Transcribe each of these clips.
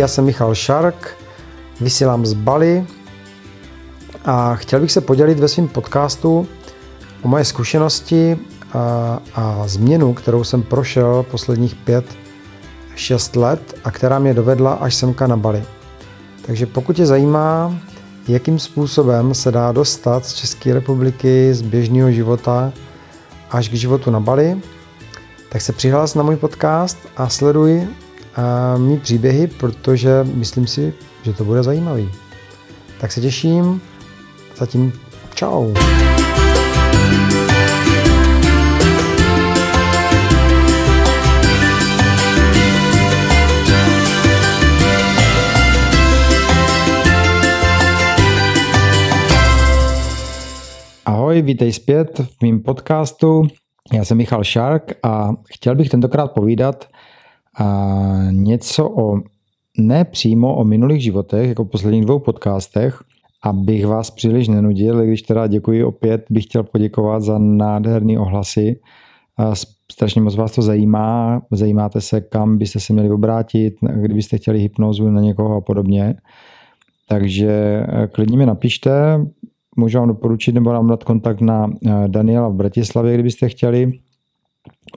Já jsem Michal Šark, vysílám z Bali a chtěl bych se podělit ve svém podcastu o moje zkušenosti a, a změnu, kterou jsem prošel posledních pět, šest let a která mě dovedla až semka na Bali. Takže pokud tě zajímá, jakým způsobem se dá dostat z České republiky, z běžného života až k životu na Bali, tak se přihlás na můj podcast a sleduj a mý příběhy, protože myslím si, že to bude zajímavý. Tak se těším. Zatím čau. Ahoj, vítej zpět v mém podcastu. Já jsem Michal Šark a chtěl bych tentokrát povídat a něco o ne přímo o minulých životech, jako posledních dvou podcastech, abych vás příliš nenudil, když teda děkuji opět, bych chtěl poděkovat za nádherný ohlasy. Strašně moc vás to zajímá, zajímáte se, kam byste se měli obrátit, kdybyste chtěli hypnozu na někoho a podobně. Takže eh, klidně mi napište, můžu vám doporučit nebo nám dát kontakt na eh, Daniela v Bratislavě, kdybyste chtěli.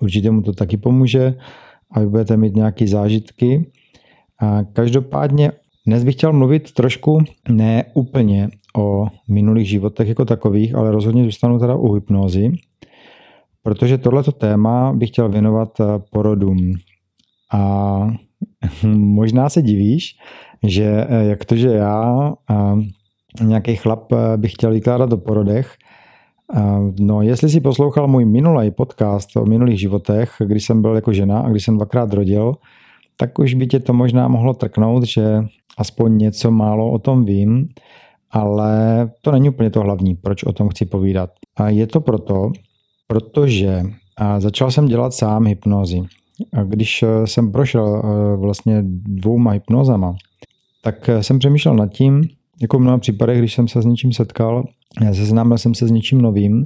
Určitě mu to taky pomůže a vy budete mít nějaké zážitky. A každopádně dnes bych chtěl mluvit trošku ne úplně o minulých životech jako takových, ale rozhodně zůstanu teda u hypnózy, protože tohleto téma bych chtěl věnovat eh, porodům. A možná se divíš, že eh, jak to, že já nějaký chlap eh, bych chtěl vykládat o porodech, No, jestli si poslouchal můj minulý podcast o minulých životech, kdy jsem byl jako žena a když jsem dvakrát rodil, tak už by tě to možná mohlo trknout, že aspoň něco málo o tom vím, ale to není úplně to hlavní, proč o tom chci povídat. A je to proto, protože začal jsem dělat sám hypnozy. A když e, jsem prošel e, vlastně dvouma hypnozama, tak e, jsem přemýšlel nad tím, jako v mnoha případech, když jsem se s něčím setkal, seznámil jsem se s něčím novým,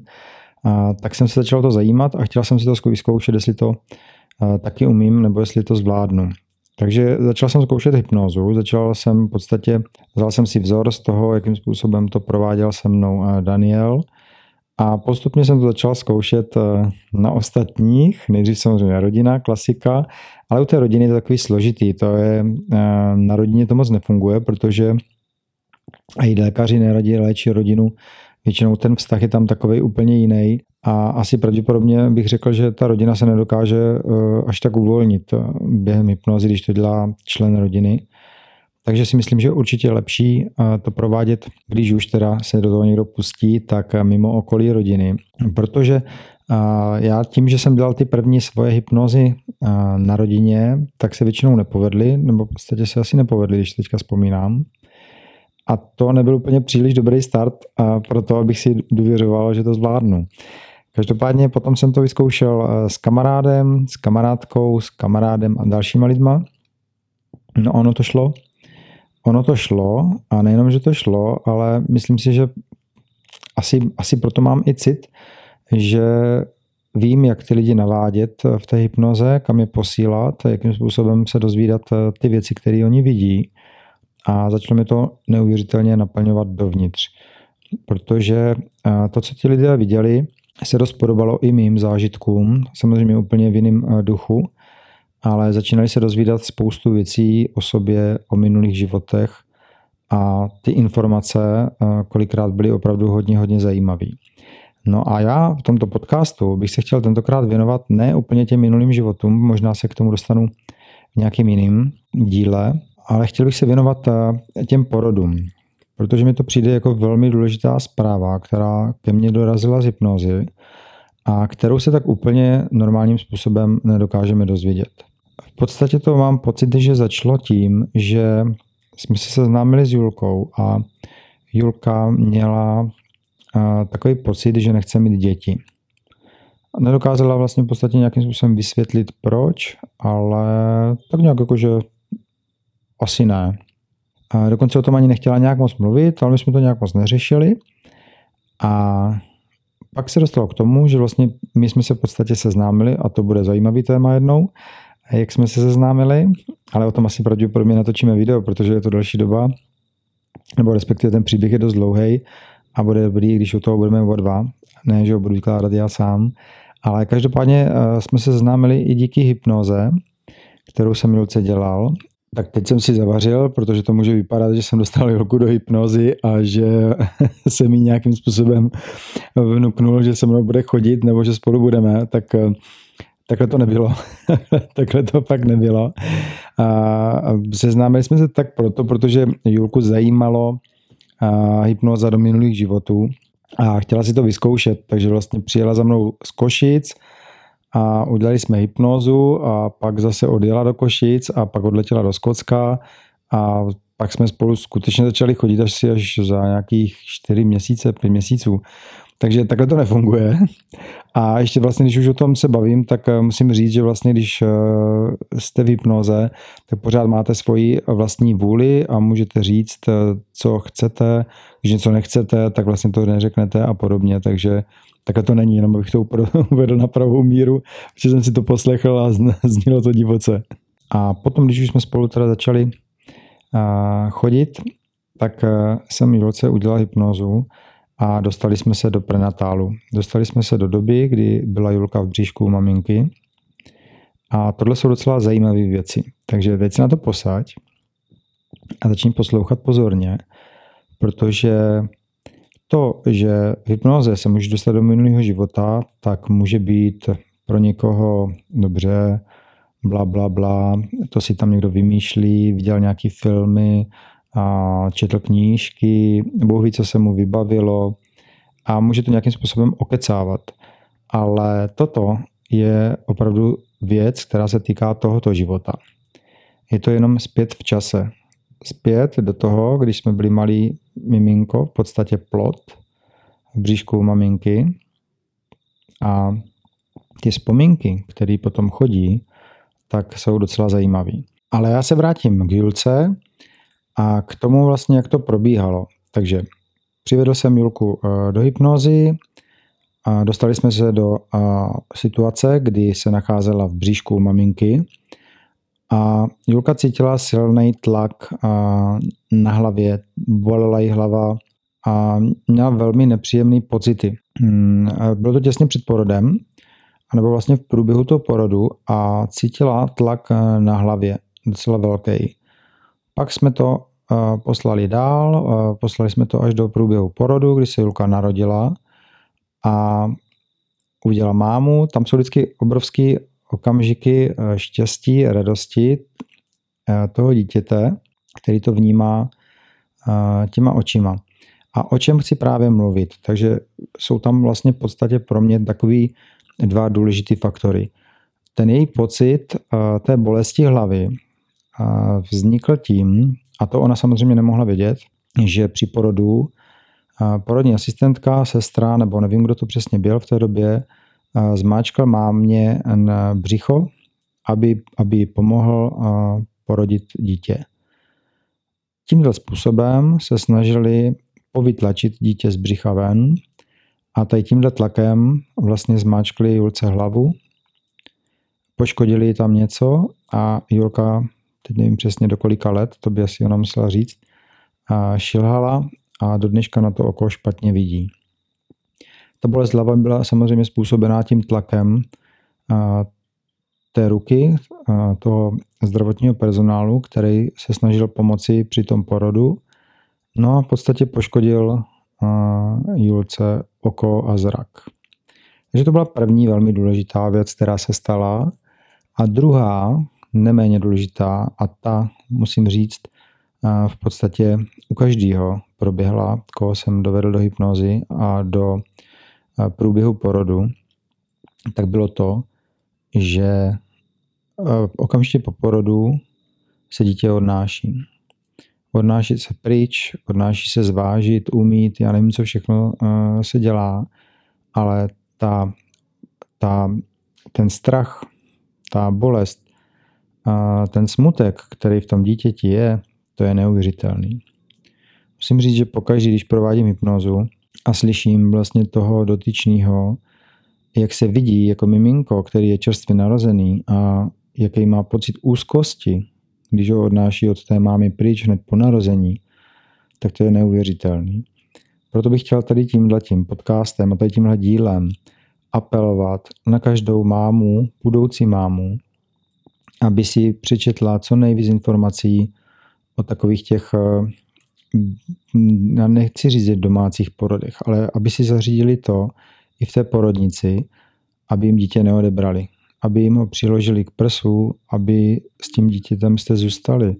a tak jsem se začal to zajímat a chtěl jsem si to vyzkoušet, jestli to taky umím nebo jestli to zvládnu. Takže začal jsem zkoušet hypnózu, začal jsem v podstatě, vzal jsem si vzor z toho, jakým způsobem to prováděl se mnou Daniel a postupně jsem to začal zkoušet na ostatních, nejdřív samozřejmě rodina, klasika, ale u té rodiny je to takový složitý, to je, na rodině to moc nefunguje, protože a i lékaři neradí léčit rodinu. Většinou ten vztah je tam takový úplně jiný a asi pravděpodobně bych řekl, že ta rodina se nedokáže eh, až tak uvolnit eh, během hypnozy, když to dělá člen rodiny. Takže si myslím, že určitě lepší eh, to provádět, když už teda se do toho někdo pustí, tak mimo okolí rodiny. Protože já tím, že jsem dělal ty první svoje hypnozy na rodině, tak se většinou nepovedly, nebo v podstatě se asi nepovedly, když teďka vzpomínám. A to nebyl úplně příliš dobrý start a proto, abych si důvěřoval, že to zvládnu. Každopádně potom jsem to vyzkoušel eh, s kamarádem, s kamarádkou, s kamarádem a dalšíma lidma. No ono to šlo. Ono to šlo a nejenom, že to šlo, ale myslím si, že asi, asi proto mám i cit, že vím, jak ty lidi navádět v té hypnoze, kam je posílat, jakým způsobem se dozvídat eh, ty věci, které oni vidí a začalo mi to neuvěřitelně naplňovat dovnitř. Protože to, co ti lidé viděli, se dost podobalo i mým zážitkům, samozřejmě úplně v jiném duchu, ale začínali se dozvídat spoustu věcí o sobě, o minulých životech a ty informace kolikrát byly opravdu hodně, hodně zajímavé. No a já v tomto podcastu bych se chtěl tentokrát věnovat ne úplně těm minulým životům, možná se k tomu dostanu v nějakým jiným díle, ale chtěl bych se věnovat eh, těm porodům, protože mi to přijde jako velmi důležitá zpráva, která ke mně dorazila z hypnozy a kterou se tak úplně normálním způsobem nedokážeme dozvědět. V podstatě to mám pocit, že začalo tím, že jsme se seznámili s Julkou a Julka měla eh, takový pocit, že nechce mít děti. Nedokázala vlastně v podstatě nějakým způsobem vysvětlit proč, ale tak nějak jako, že asi ne. A dokonce o tom ani nechtěla nějak moc mluvit, ale my jsme to nějak moc neřešili. A pak se dostalo k tomu, že vlastně my jsme se v podstatě seznámili, a to bude zajímavý téma jednou, jak jsme se seznámili, ale o tom asi pravděpodobně natočíme video, protože je to další doba, nebo respektive ten příběh je dost dlouhý a bude dobrý, když u toho budeme o dva, ne, že ho budu vykládat já sám, ale každopádně eh, jsme se seznámili i díky hypnoze, kterou jsem Julce dělal. Tak teď jsem si zavařil, protože to může vypadat, že jsem dostal Julku do hypnozy a že se mi nějakým způsobem vnuknul, že se mnou bude chodit nebo že spolu budeme, tak eh, takhle to nebylo. takhle to pak nebylo. A seznámili jsme se tak proto, protože Julku zajímalo hypnoza do minulých životů a chtěla si to vyzkoušet, takže vlastně přijela za mnou z Košic a udělali jsme hypnozu a pak zase odjela do Košic a pak odletěla do Skotska a pak jsme spolu skutečně začali chodit až si až za nějakých 4 měsíce, 5 měsíců. Takže takhle to nefunguje. A ještě vlastně, když už o tom se bavím, tak eh, musím říct, že vlastně, když eh, jste v hypnoze, tak pořád máte svoji vlastní vůli a můžete říct, eh, co chcete. Když něco nechcete, tak vlastně to neřeknete a podobně. Takže takhle to není, jenom bych to uvedl na pravou míru, protože jsem si to poslechl a znělo to divoce. A potom, když už jsme spolu teda začali chodit, tak jsem Julce udělal hypnozu a dostali jsme se do prenatálu. Dostali jsme se do doby, kdy byla Julka v bříšku maminky a tohle jsou docela zajímavé věci. Takže teď se na to posaď a začni poslouchat pozorně, protože to, že hypnoze se může dostat do minulého života, tak může být pro někoho dobře, bla, bla, bla, to si tam někdo vymýšlí, viděl nějaký filmy, a četl knížky, Bůh ví, co se mu vybavilo a může to nějakým způsobem okecávat. Ale toto je opravdu věc, která se týká tohoto života. Je to jenom zpět v čase. Zpět do toho, když jsme byli malí miminko, v podstatě plot v bříšku maminky a ty vzpomínky, které potom chodí, tak jsou docela zajímavé. Ale já se vrátím k Julce a k tomu vlastně, jak to probíhalo. Takže přivedl jsem Julku eh, do hypnozy, a dostali jsme se do eh, situace, kdy se nacházela v bříšku maminky a Julka cítila silný tlak eh, na hlavě, bolela jí hlava a měla velmi nepříjemné pocity. Hmm, bylo to těsně před porodem, nebo vlastně v průběhu toho porodu a cítila tlak na hlavě, docela velký. Pak jsme to poslali dál, poslali jsme to až do průběhu porodu, kdy se Julka narodila a uviděla mámu. Tam jsou vždycky obrovské okamžiky štěstí, radosti toho dítěte, který to vnímá těma očima. A o čem chci právě mluvit? Takže jsou tam vlastně v podstatě pro mě takový dva důležité faktory. Ten její pocit té bolesti hlavy vznikl tím, a to ona samozřejmě nemohla vědět, že při porodu porodní asistentka, sestra, nebo nevím, kdo to přesně byl v té době, zmáčkal mámě na břicho, aby, aby pomohl porodit dítě. Tímto způsobem se snažili povytlačit dítě z břicha ven a tady tímhle tlakem vlastně zmáčkli Julce hlavu, poškodili tam něco a Julka teď nevím přesně do kolika let, to by asi ona musela říct, a šilhala a do dneška na to oko špatně vidí. Ta bolest hlavy byla samozřejmě způsobená tím tlakem té ruky, toho zdravotního personálu, který se snažil pomoci při tom porodu. No a v podstatě poškodil Julce oko a zrak. Takže to byla první velmi důležitá věc, která se stala. A druhá, neméně důležitá a ta, musím říct, v podstatě u každého proběhla, koho jsem dovedl do hypnozy a do průběhu porodu, tak bylo to, že okamžitě po porodu se dítě odnáší. Odnáší se pryč, odnáší se zvážit, umít, já nevím, co všechno se dělá, ale ta, ta, ten strach, ta bolest, ten smutek, který v tom dítěti je, to je neuvěřitelný. Musím říct, že pokaždé, když provádím hypnozu a slyším vlastně toho dotyčného, jak se vidí jako miminko, který je čerstvě narozený a jaký má pocit úzkosti, když ho odnáší od té mámy pryč hned po narození, tak to je neuvěřitelný. Proto bych chtěl tady tímhle tím podcastem a tady tímhle dílem apelovat na každou mámu, budoucí mámu, aby si přečetla co nejvíc informací o takových těch, eh, já nechci říct domácích porodech, ale aby si zařídili to i v té porodnici, aby jim dítě neodebrali, aby jim ho přiložili k prsu, aby s tím dítětem jste zůstali,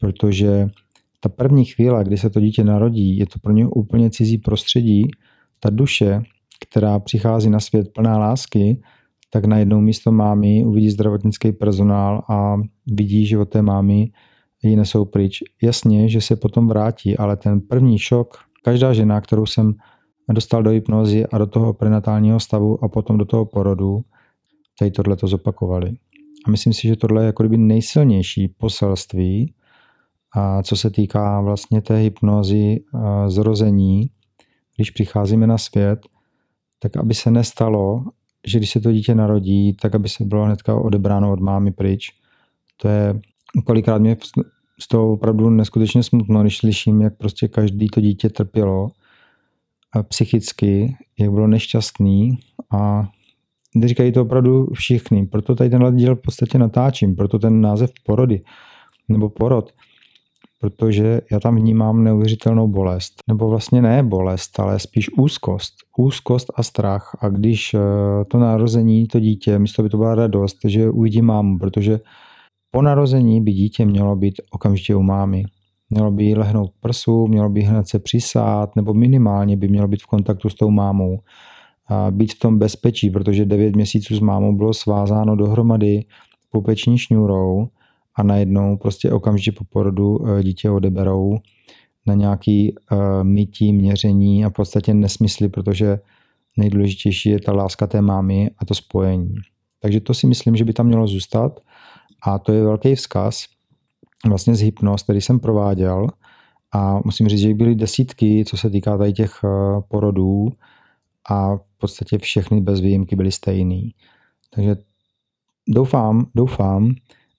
protože ta první chvíle, kdy se to dítě narodí, je to pro ně úplně cizí prostředí, ta duše, která přichází na svět plná lásky, tak najednou místo mámy uvidí zdravotnický personál a vidí, od té mámy ji nesou pryč. Jasně, že se potom vrátí, ale ten první šok, každá žena, kterou jsem dostal do hypnozy a do toho prenatálního stavu a potom do toho porodu, tady tohle to zopakovali. A myslím si, že tohle je jako kdyby nejsilnější poselství, a co se týká vlastně té hypnozy zrození, když přicházíme na svět, tak aby se nestalo, že když se to dítě narodí, tak aby se bylo hnedka odebráno od mámy pryč. To je, kolikrát mě z toho opravdu neskutečně smutno, když slyším, jak prostě každý to dítě trpělo psychicky, jak bylo nešťastný a říkají to opravdu všichni. Proto tady tenhle díl v podstatě natáčím, proto ten název porody nebo porod, protože já tam vnímám neuvěřitelnou bolest. Nebo vlastně ne bolest, ale spíš úzkost. Úzkost a strach. A když eh, to narození, to dítě, místo by to byla radost, že uvidí mámu, protože po narození by dítě mělo být okamžitě u mámy. Mělo by jí lehnout prsu, mělo by hned se přisát, nebo minimálně by mělo být v kontaktu s tou mámou. Být v tom bezpečí, protože 9 měsíců s mámou bylo svázáno dohromady pupeční šňůrou a najednou prostě okamžitě po porodu eh, dítě odeberou na nějaký uh, mytí, měření a v podstatě nesmysly, protože nejdůležitější je ta láska té mámy a to spojení. Takže to si myslím, že by tam mělo zůstat a to je velký vzkaz vlastně z hypnoz, který jsem prováděl a musím říct, že byly desítky, co se týká tady těch uh, porodů a v podstatě všechny bez výjimky byly stejný. Takže doufám, doufám,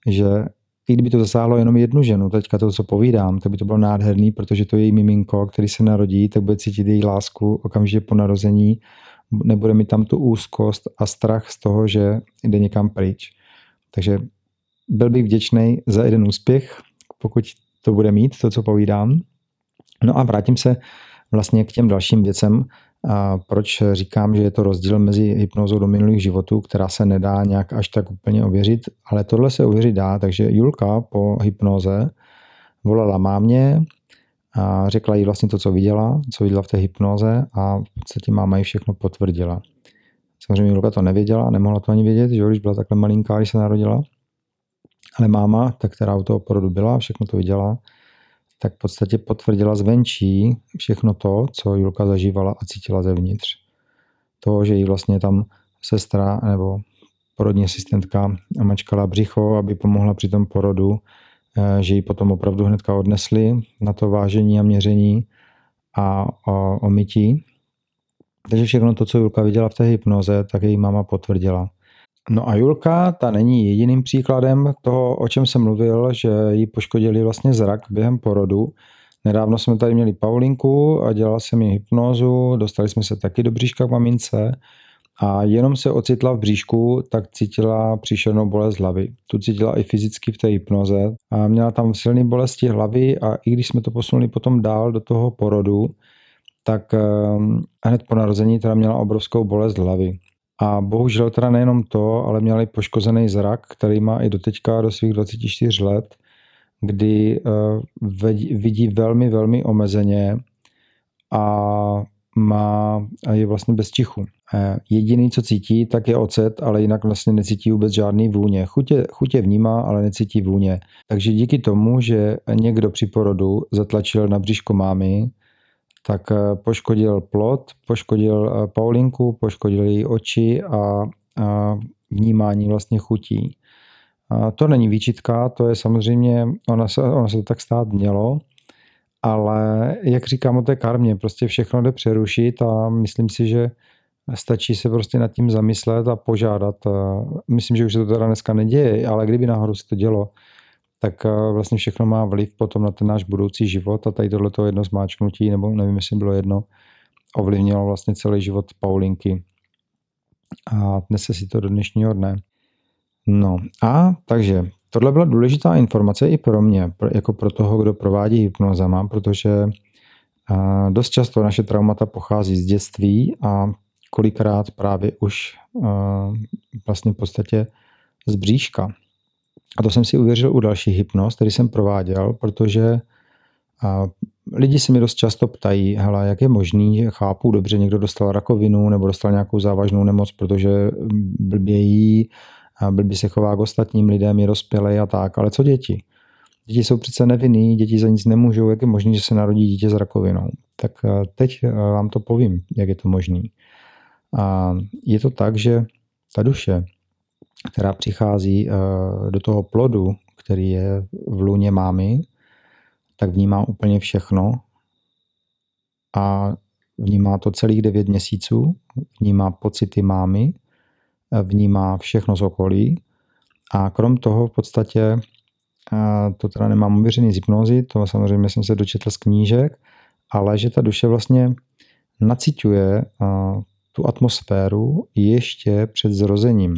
že i kdyby to zasáhlo jenom jednu ženu, teďka to, co povídám, tak by to bylo nádherný, protože to její miminko, který se narodí, tak bude cítit její lásku okamžitě po narození, nebude mít tam tu úzkost a strach z toho, že jde někam pryč. Takže byl bych vděčný za jeden úspěch, pokud to bude mít, to, co povídám. No a vrátím se vlastně k těm dalším věcem, a proč říkám, že je to rozdíl mezi hypnozou do minulých životů, která se nedá nějak až tak úplně ověřit, ale tohle se ověřit dá, takže Julka po hypnoze volala mámě a řekla jí vlastně to, co viděla, co viděla v té hypnoze a v podstatě máma jí všechno potvrdila. Samozřejmě Julka to nevěděla, nemohla to ani vědět, že když byla takhle malinká, když se narodila. Ale máma, ta, která u toho porodu byla, všechno to viděla, tak v podstatě potvrdila zvenčí všechno to, co Julka zažívala a cítila zevnitř. To, že jí vlastně tam sestra nebo porodní asistentka mačkala břicho, aby pomohla při tom porodu, eh, že ji potom opravdu hnedka odnesli na to vážení a měření a o, mytí. Takže všechno to, co Julka viděla v té hypnoze, tak její máma potvrdila. No a Julka, ta není jediným příkladem toho, o čem jsem mluvil, že jí poškodili vlastně zrak během porodu. Nedávno jsme tady měli Paulinku a dělala jsem jí hypnózu, dostali jsme se taky do bříška k mamince a jenom se ocitla v bříšku, tak cítila příšernou bolest hlavy. Tu cítila i fyzicky v té hypnoze a měla tam silné bolesti hlavy a i když jsme to posunuli potom dál do toho porodu, tak ehm, hned po narození teda měla obrovskou bolest hlavy. A bohužel teda nejenom to, ale měli poškozený zrak, který má i doteďka do svých 24 let, kdy eh, vidí velmi, velmi omezeně a má a je vlastně bez čichu. Eh, jediný, co cítí, tak je ocet, ale jinak vlastně necítí vůbec žádný vůně. Chutě, chutě vnímá, ale necítí vůně. Takže díky tomu, že někdo při porodu zatlačil na bříško mámy, tak eh, poškodil plot, poškodil eh, Paulinku, poškodil její oči a, a vnímání vlastně chutí. A to není výčitka, to je samozřejmě, ona se, ona se to tak stát mělo, ale jak říkám o té karmě, prostě všechno jde přerušit a myslím si, že Stačí se prostě nad tím zamyslet a požádat. Myslím, že už se to teda dneska neděje, ale kdyby náhodou se to dělo, tak vlastně všechno má vliv potom na ten náš budoucí život a tady tohleto jedno zmáčknutí, nebo nevím, jestli bylo jedno, ovlivnilo vlastně celý život Paulinky. A dnes si to do dnešního dne. No a takže tohle byla důležitá informace i pro mě, jako pro toho, kdo provádí hypnozama, protože dost často naše traumata pochází z dětství a kolikrát právě už vlastně v podstatě z bříška. A to jsem si uvěřil u dalších hypnoz, který jsem prováděl, protože lidi se mi dost často ptají, hele, jak je možný, že chápu dobře, někdo dostal rakovinu nebo dostal nějakou závažnou nemoc, protože blbě jí, blbě se chová k ostatním lidem, je dospělej a tak, ale co děti? Děti jsou přece nevinný, děti za nic nemůžou, jak je možné, že se narodí dítě s rakovinou. Tak teď vám to povím, jak je to možné. A je to tak, že ta duše, která přichází eh, do toho plodu, který je v luně mámy, tak vnímá úplně všechno a vnímá to celých devět měsíců, vnímá pocity mámy, eh, vnímá všechno z okolí a krom toho v podstatě, eh, to teda nemám uvěřený z hypnozy, to samozřejmě jsem se dočetl z knížek, ale že ta duše vlastně naciťuje tu atmosféru ještě před zrozením.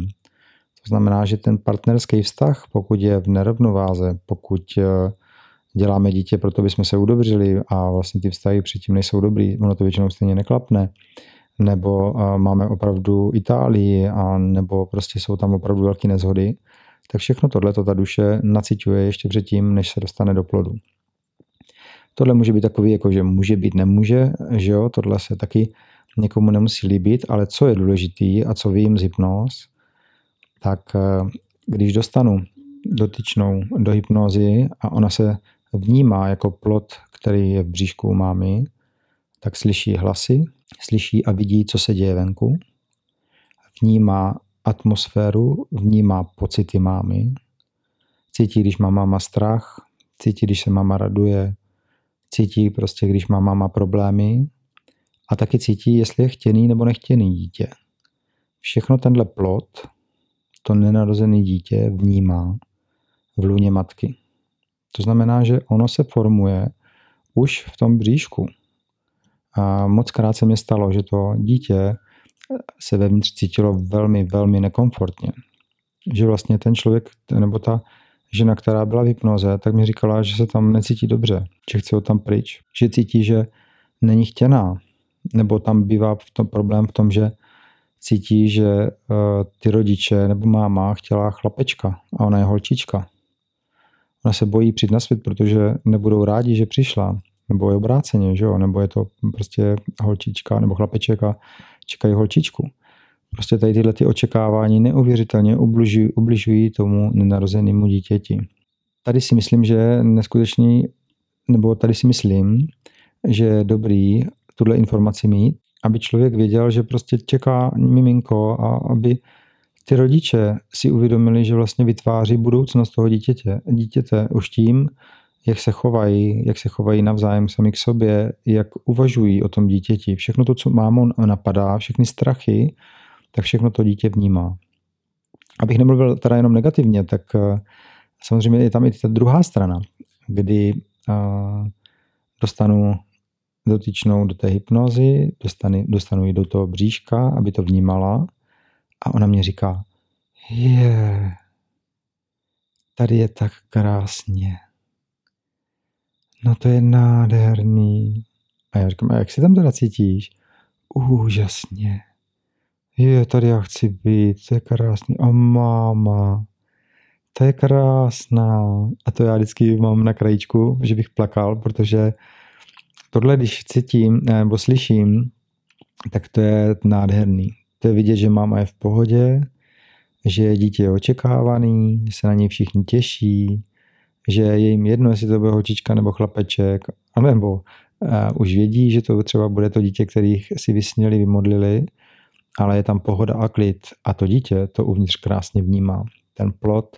To znamená, že ten partnerský vztah, pokud je v nerovnováze, pokud eh, děláme dítě, proto bychom se udobřili a vlastně ty vztahy předtím nejsou dobrý, ono to většinou stejně neklapne, nebo eh, máme opravdu Itálii, a nebo prostě jsou tam opravdu velké nezhody, tak všechno tohle to ta duše naciťuje ještě předtím, než se dostane do plodu. Tohle může být takový, jako že může být, nemůže, že jo, tohle se taky někomu nemusí líbit, ale co je důležitý a co vím z hypnoz, tak eh, když dostanu dotyčnou do hypnozy a ona se vnímá jako plot, který je v bříšku mámy, tak slyší hlasy, slyší a vidí, co se děje venku, vnímá atmosféru, vnímá pocity mámy, cítí, když má máma strach, cítí, když se máma raduje, cítí prostě, když má máma problémy a taky cítí, jestli je chtěný nebo nechtěný dítě. Všechno tenhle plot to nenarozené dítě vnímá v lůně matky. To znamená, že ono se formuje už v tom bříšku. A moc krát se mi stalo, že to dítě se vevnitř cítilo velmi, velmi nekomfortně. Že vlastně ten člověk, nebo ta žena, která byla v hypnoze, tak mi říkala, že se tam necítí dobře, že chce ho tam pryč, že cítí, že není chtěná, nebo tam bývá v tom problém v tom, že cítí, že uh, ty rodiče nebo máma chtěla chlapečka a ona je holčička. Ona se bojí přijít na svět, protože nebudou rádi, že přišla. Nebo je obráceně, že jo? nebo je to prostě holčička nebo chlapeček a čekají holčičku. Prostě tady tyhle ty očekávání neuvěřitelně ubližují, ubližují tomu nenarozenému dítěti. Tady si myslím, že neskutečný, nebo tady si myslím, že je dobrý tuhle informaci mít, aby člověk věděl, že prostě čeká miminko a aby ty rodiče si uvědomili, že vlastně vytváří budoucnost toho dítěte, dítěte už tím, jak se chovají, jak se chovají navzájem sami k sobě, jak uvažují o tom dítěti. Všechno to, co mámu napadá, všechny strachy, tak všechno to dítě vnímá. Abych nemluvil teda jenom negativně, tak eh, samozřejmě je tam i ta druhá strana, kdy eh, dostanu dotyčnou do té hypnozy, dostanu, dostanu ji do toho bříška, aby to vnímala a ona mě říká, je, tady je tak krásně. No to je nádherný. A já říkám, a jak se tam teda cítíš? Úžasně. Je, tady já chci být, to je krásný. A máma, to je krásná. A to já vždycky mám na krajičku, že bych plakal, protože tohle, když cítím nebo slyším, tak to je nádherný. To je vidět, že máma je v pohodě, že dítě je očekávaný, že se na něj všichni těší, že je jim jedno, jestli to bude holčička nebo chlapeček, nebo uh, už vědí, že to třeba bude to dítě, kterých si vysněli, vymodlili, ale je tam pohoda a klid a to dítě to uvnitř krásně vnímá. Ten plot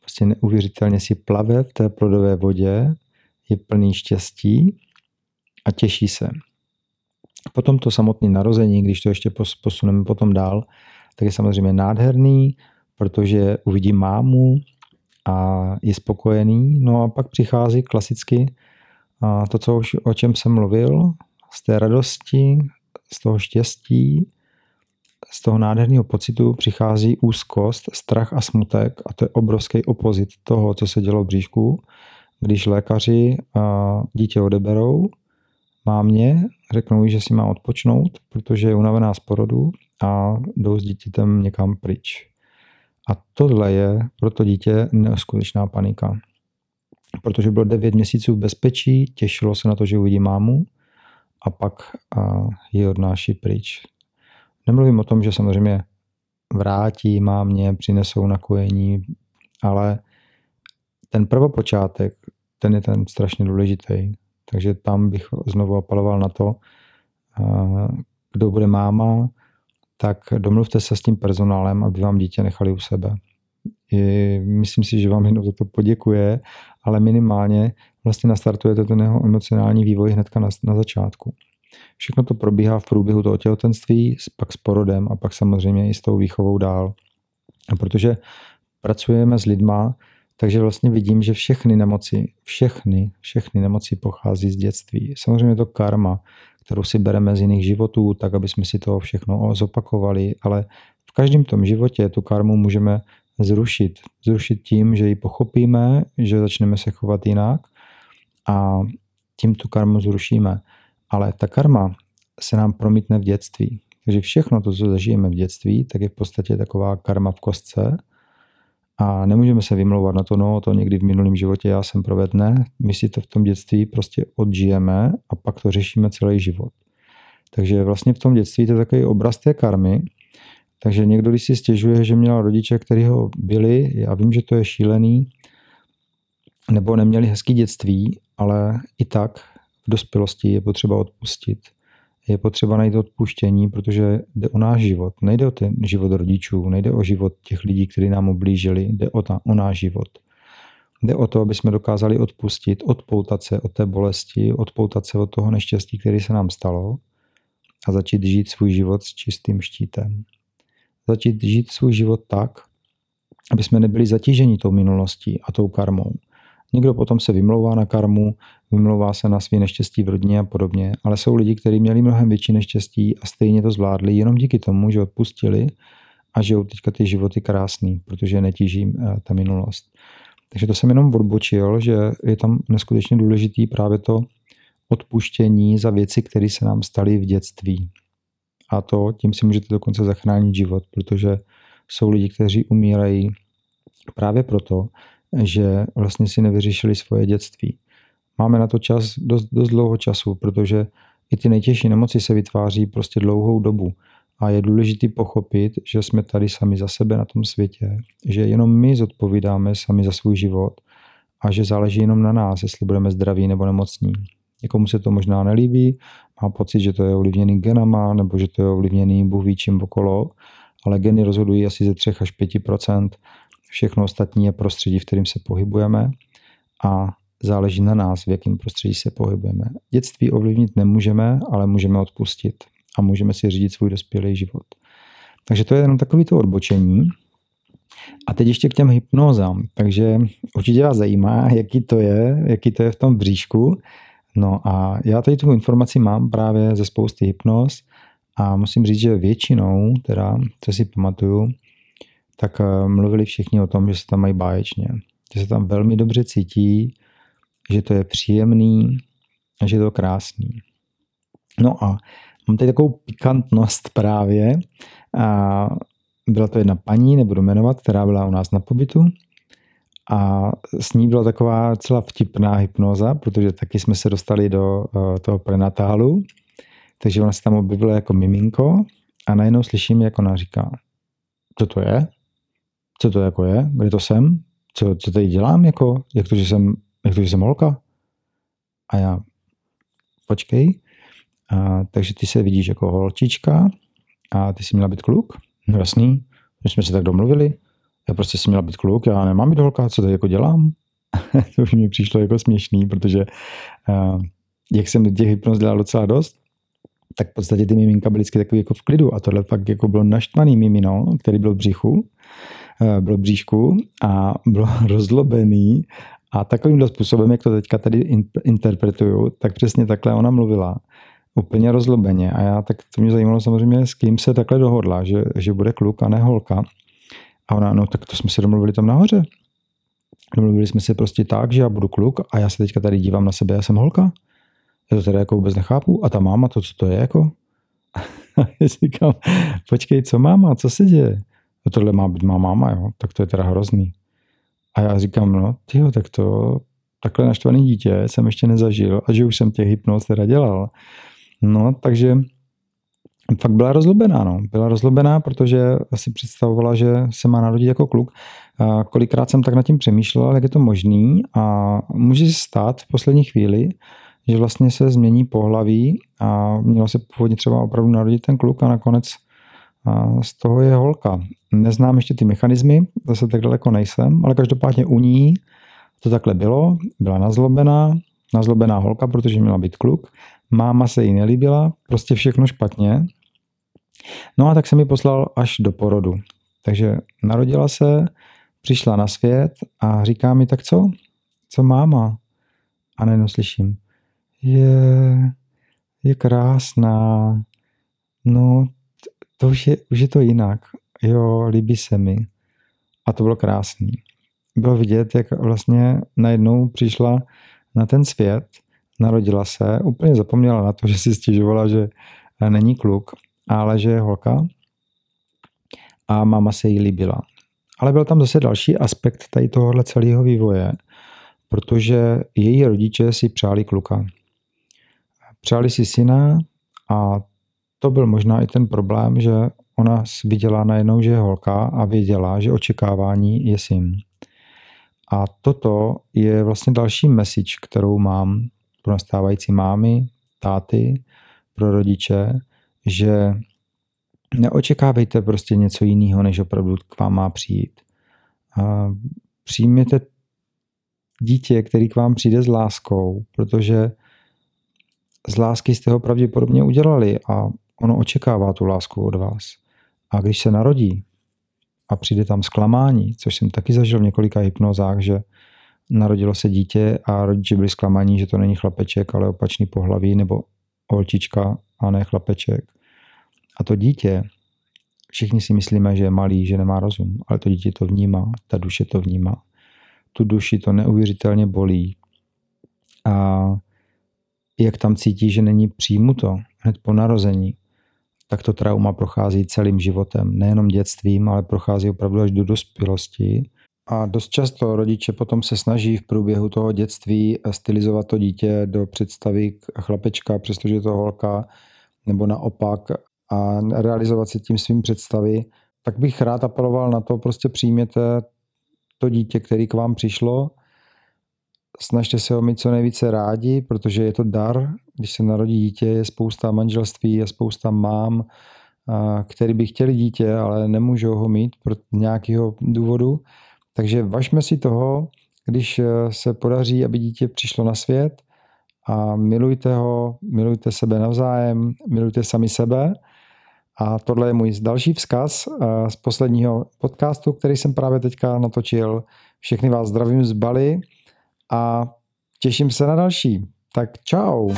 prostě neuvěřitelně si plave v té plodové vodě, je plný štěstí a těší se. Potom to samotné narození, když to ještě posuneme potom dál, tak je samozřejmě nádherný, protože uvidí mámu a je spokojený. No a pak přichází klasicky to, co už, o čem jsem mluvil, z té radosti, z toho štěstí, z toho nádherného pocitu přichází úzkost, strach a smutek a to je obrovský opozit toho, co se dělo v bříšku, když lékaři dítě odeberou mámě, řeknou jí, že si má odpočnout, protože je unavená z porodu a jdou s dítětem někam pryč. A tohle je pro to dítě neskutečná panika. Protože bylo 9 měsíců v bezpečí, těšilo se na to, že uvidí mámu a pak ji odnáší pryč. Nemluvím o tom, že samozřejmě vrátí mámě, přinesou nakojení, ale ten prvopočátek, ten je ten strašně důležitý. Takže tam bych znovu apeloval na to, kdo bude máma, tak domluvte se s tím personálem, aby vám dítě nechali u sebe. I myslím si, že vám jenom za to poděkuje, ale minimálně vlastně nastartujete ten jeho emocionální vývoj hnedka na, na začátku. Všechno to probíhá v průběhu toho těhotenství, pak s porodem a pak samozřejmě i s tou výchovou dál. A protože pracujeme s lidma, takže vlastně vidím, že všechny nemoci, všechny, všechny nemoci pochází z dětství. Samozřejmě to karma, kterou si bereme z jiných životů, tak aby jsme si toho všechno zopakovali, ale v každém tom životě tu karmu můžeme zrušit. Zrušit tím, že ji pochopíme, že začneme se chovat jinak a tím tu karmu zrušíme. Ale ta karma se nám promítne v dětství. Takže všechno to, co zažijeme v dětství, tak je v podstatě taková karma v kostce, a nemůžeme se vymlouvat na to, no to někdy v minulém životě já jsem provedl, ne. My si to v tom dětství prostě odžijeme a pak to řešíme celý život. Takže vlastně v tom dětství to je takový obraz té karmy. Takže někdo, když si stěžuje, že měl rodiče, který ho byli, já vím, že to je šílený, nebo neměli hezký dětství, ale i tak v dospělosti je potřeba odpustit je potřeba najít odpuštění, protože jde o náš život. Nejde o ten život rodičů, nejde o život těch lidí, kteří nám ublížili, jde o, ta, o náš život. Jde o to, aby jsme dokázali odpustit, odpoutat se od té bolesti, odpoutat se od toho neštěstí, který se nám stalo a začít žít svůj život s čistým štítem. Začít žít svůj život tak, aby jsme nebyli zatíženi tou minulostí a tou karmou. Někdo potom se vymlouvá na karmu, vymlouvá se na svý neštěstí v rodině a podobně, ale jsou lidi, kteří měli mnohem větší neštěstí a stejně to zvládli jenom díky tomu, že odpustili a žijou teďka ty životy krásný, protože netíží eh, ta minulost. Takže to jsem jenom odbočil, že je tam neskutečně důležitý právě to odpuštění za věci, které se nám staly v dětství. A to tím si můžete dokonce zachránit život, protože jsou lidi, kteří umírají právě proto, že vlastně si nevyřešili svoje dětství. Máme na to čas, dost, dost dlouho času, protože i ty nejtěžší nemoci se vytváří prostě dlouhou dobu. A je důležité pochopit, že jsme tady sami za sebe na tom světě, že jenom my zodpovídáme sami za svůj život a že záleží jenom na nás, jestli budeme zdraví nebo nemocní. Někomu se to možná nelíbí, má pocit, že to je ovlivněný genama nebo že to je ovlivněný Bůh ví čím okolo, ale geny rozhodují asi ze 3 až 5% Všechno ostatní je prostředí, v kterém se pohybujeme a záleží na nás, v jakém prostředí se pohybujeme. Dětství ovlivnit nemůžeme, ale můžeme odpustit a můžeme si řídit svůj dospělý život. Takže to je jenom takový to odbočení. A teď ještě k těm hypnózám. Takže určitě vás zajímá, jaký to je, jaký to je v tom bříšku. No a já tady tu informaci mám právě ze spousty hypnoz a musím říct, že většinou, teda, co si pamatuju, tak eh, mluvili všichni o tom, že se tam mají báječně. Že se tam velmi dobře cítí, že to je příjemný a že je to krásný. No a mám tady takovou pikantnost právě. A byla to jedna paní, nebudu jmenovat, která byla u nás na pobytu a s ní byla taková celá vtipná hypnoza, protože taky jsme se dostali do uh, toho prenatálu, takže ona se tam objevila jako miminko a najednou slyším, jak ona říká, co to je? co to jako je, kde to jsem, co, co tady dělám, jako, jak to, že jsem, jak to, jsem holka. A já, počkej, a, takže ty se vidíš jako holčička a ty jsi měla být kluk? No jasný, že jsme se tak domluvili. Já prostě jsem měla být kluk, já nemám být holka, co tady jako dělám? to už mi přišlo jako směšný, protože a, jak jsem těch hypnoz dělal docela dost, tak v podstatě ty miminka byly vždycky takový jako v klidu a tohle fakt jako bylo naštvaný mimino, který byl v břichu, byl v bříšku a bylo rozlobený a takovýmhle způsobem, jak to teďka tady interpretuju, tak přesně takhle ona mluvila úplně rozlobeně a já tak to mě zajímalo samozřejmě, s kým se takhle dohodla, že, že bude kluk a ne holka. A ona, no tak to jsme se domluvili tam nahoře. Domluvili jsme se prostě tak, že já budu kluk a já se teďka tady dívám na sebe, já jsem holka. Já to teda jako vůbec nechápu. A ta máma, to co to je jako? A já říkám, počkej, co máma, co se děje? No tohle má být má máma, jo? tak to je teda hrozný. A já říkám, no tyjo, tak to takhle naštvaný dítě jsem ještě nezažil a že už jsem těch hypnoz teda dělal. No, takže fakt byla rozlobená, no. Byla rozlobená, protože si představovala, že se má narodit jako kluk. A kolikrát jsem tak nad tím přemýšlel, jak je to možný a může se stát v poslední chvíli, že vlastně se změní pohlaví a mělo se původně třeba opravdu narodit ten kluk a nakonec z toho je holka. Neznám ještě ty mechanismy, zase tak daleko nejsem, ale každopádně u ní to takhle bylo, byla nazlobená, nazlobená holka, protože měla být kluk máma se jí nelíbila, prostě všechno špatně. No a tak se mi poslal až do porodu. Takže narodila se, přišla na svět a říká mi, tak co? Co máma? A najednou slyším, je, je krásná, no to už je, už je to jinak, jo, líbí se mi. A to bylo krásný. Bylo vidět, jak vlastně najednou přišla na ten svět narodila se, úplně zapomněla na to, že si stěžovala, že není kluk, ale že je holka a máma se jí líbila. Ale byl tam zase další aspekt tady tohohle celého vývoje, protože její rodiče si přáli kluka. Přáli si syna a to byl možná i ten problém, že ona viděla najednou, že je holka a věděla, že očekávání je syn. A toto je vlastně další message, kterou mám pro nastávající mámy, táty, pro rodiče, že neočekávejte prostě něco jiného, než opravdu k vám má přijít. A přijměte dítě, který k vám přijde s láskou, protože z lásky jste ho pravděpodobně udělali a ono očekává tu lásku od vás. A když se narodí a přijde tam zklamání, což jsem taky zažil v několika hypnozách, že narodilo se dítě a rodiče byli zklamaní, že to není chlapeček, ale opačný pohlaví, nebo holčička a ne chlapeček. A to dítě, všichni si myslíme, že je malý, že nemá rozum, ale to dítě to vnímá, ta duše to vnímá. Tu duši to neuvěřitelně bolí. A jak tam cítí, že není přijímuto hned po narození, tak to trauma prochází celým životem, nejenom dětstvím, ale prochází opravdu až do dospělosti. A dost často rodiče potom se snaží v průběhu toho dětství stylizovat to dítě do představy chlapečka, přestože je to holka, nebo naopak a realizovat se tím svým představy, tak bych rád apeloval na to, prostě přijměte to dítě, který k vám přišlo, snažte se ho mít co nejvíce rádi, protože je to dar. Když se narodí dítě, je spousta manželství, je spousta mám, který by chtěli dítě, ale nemůžou ho mít pro nějakého důvodu. Takže važme si toho, když eh, se podaří, aby dítě přišlo na svět a milujte ho, milujte sebe navzájem, milujte sami sebe. A tohle je můj další vzkaz eh, z posledního podcastu, který jsem právě teďka natočil. Všechny vás zdravím z Bali a těším se na další. Tak čau.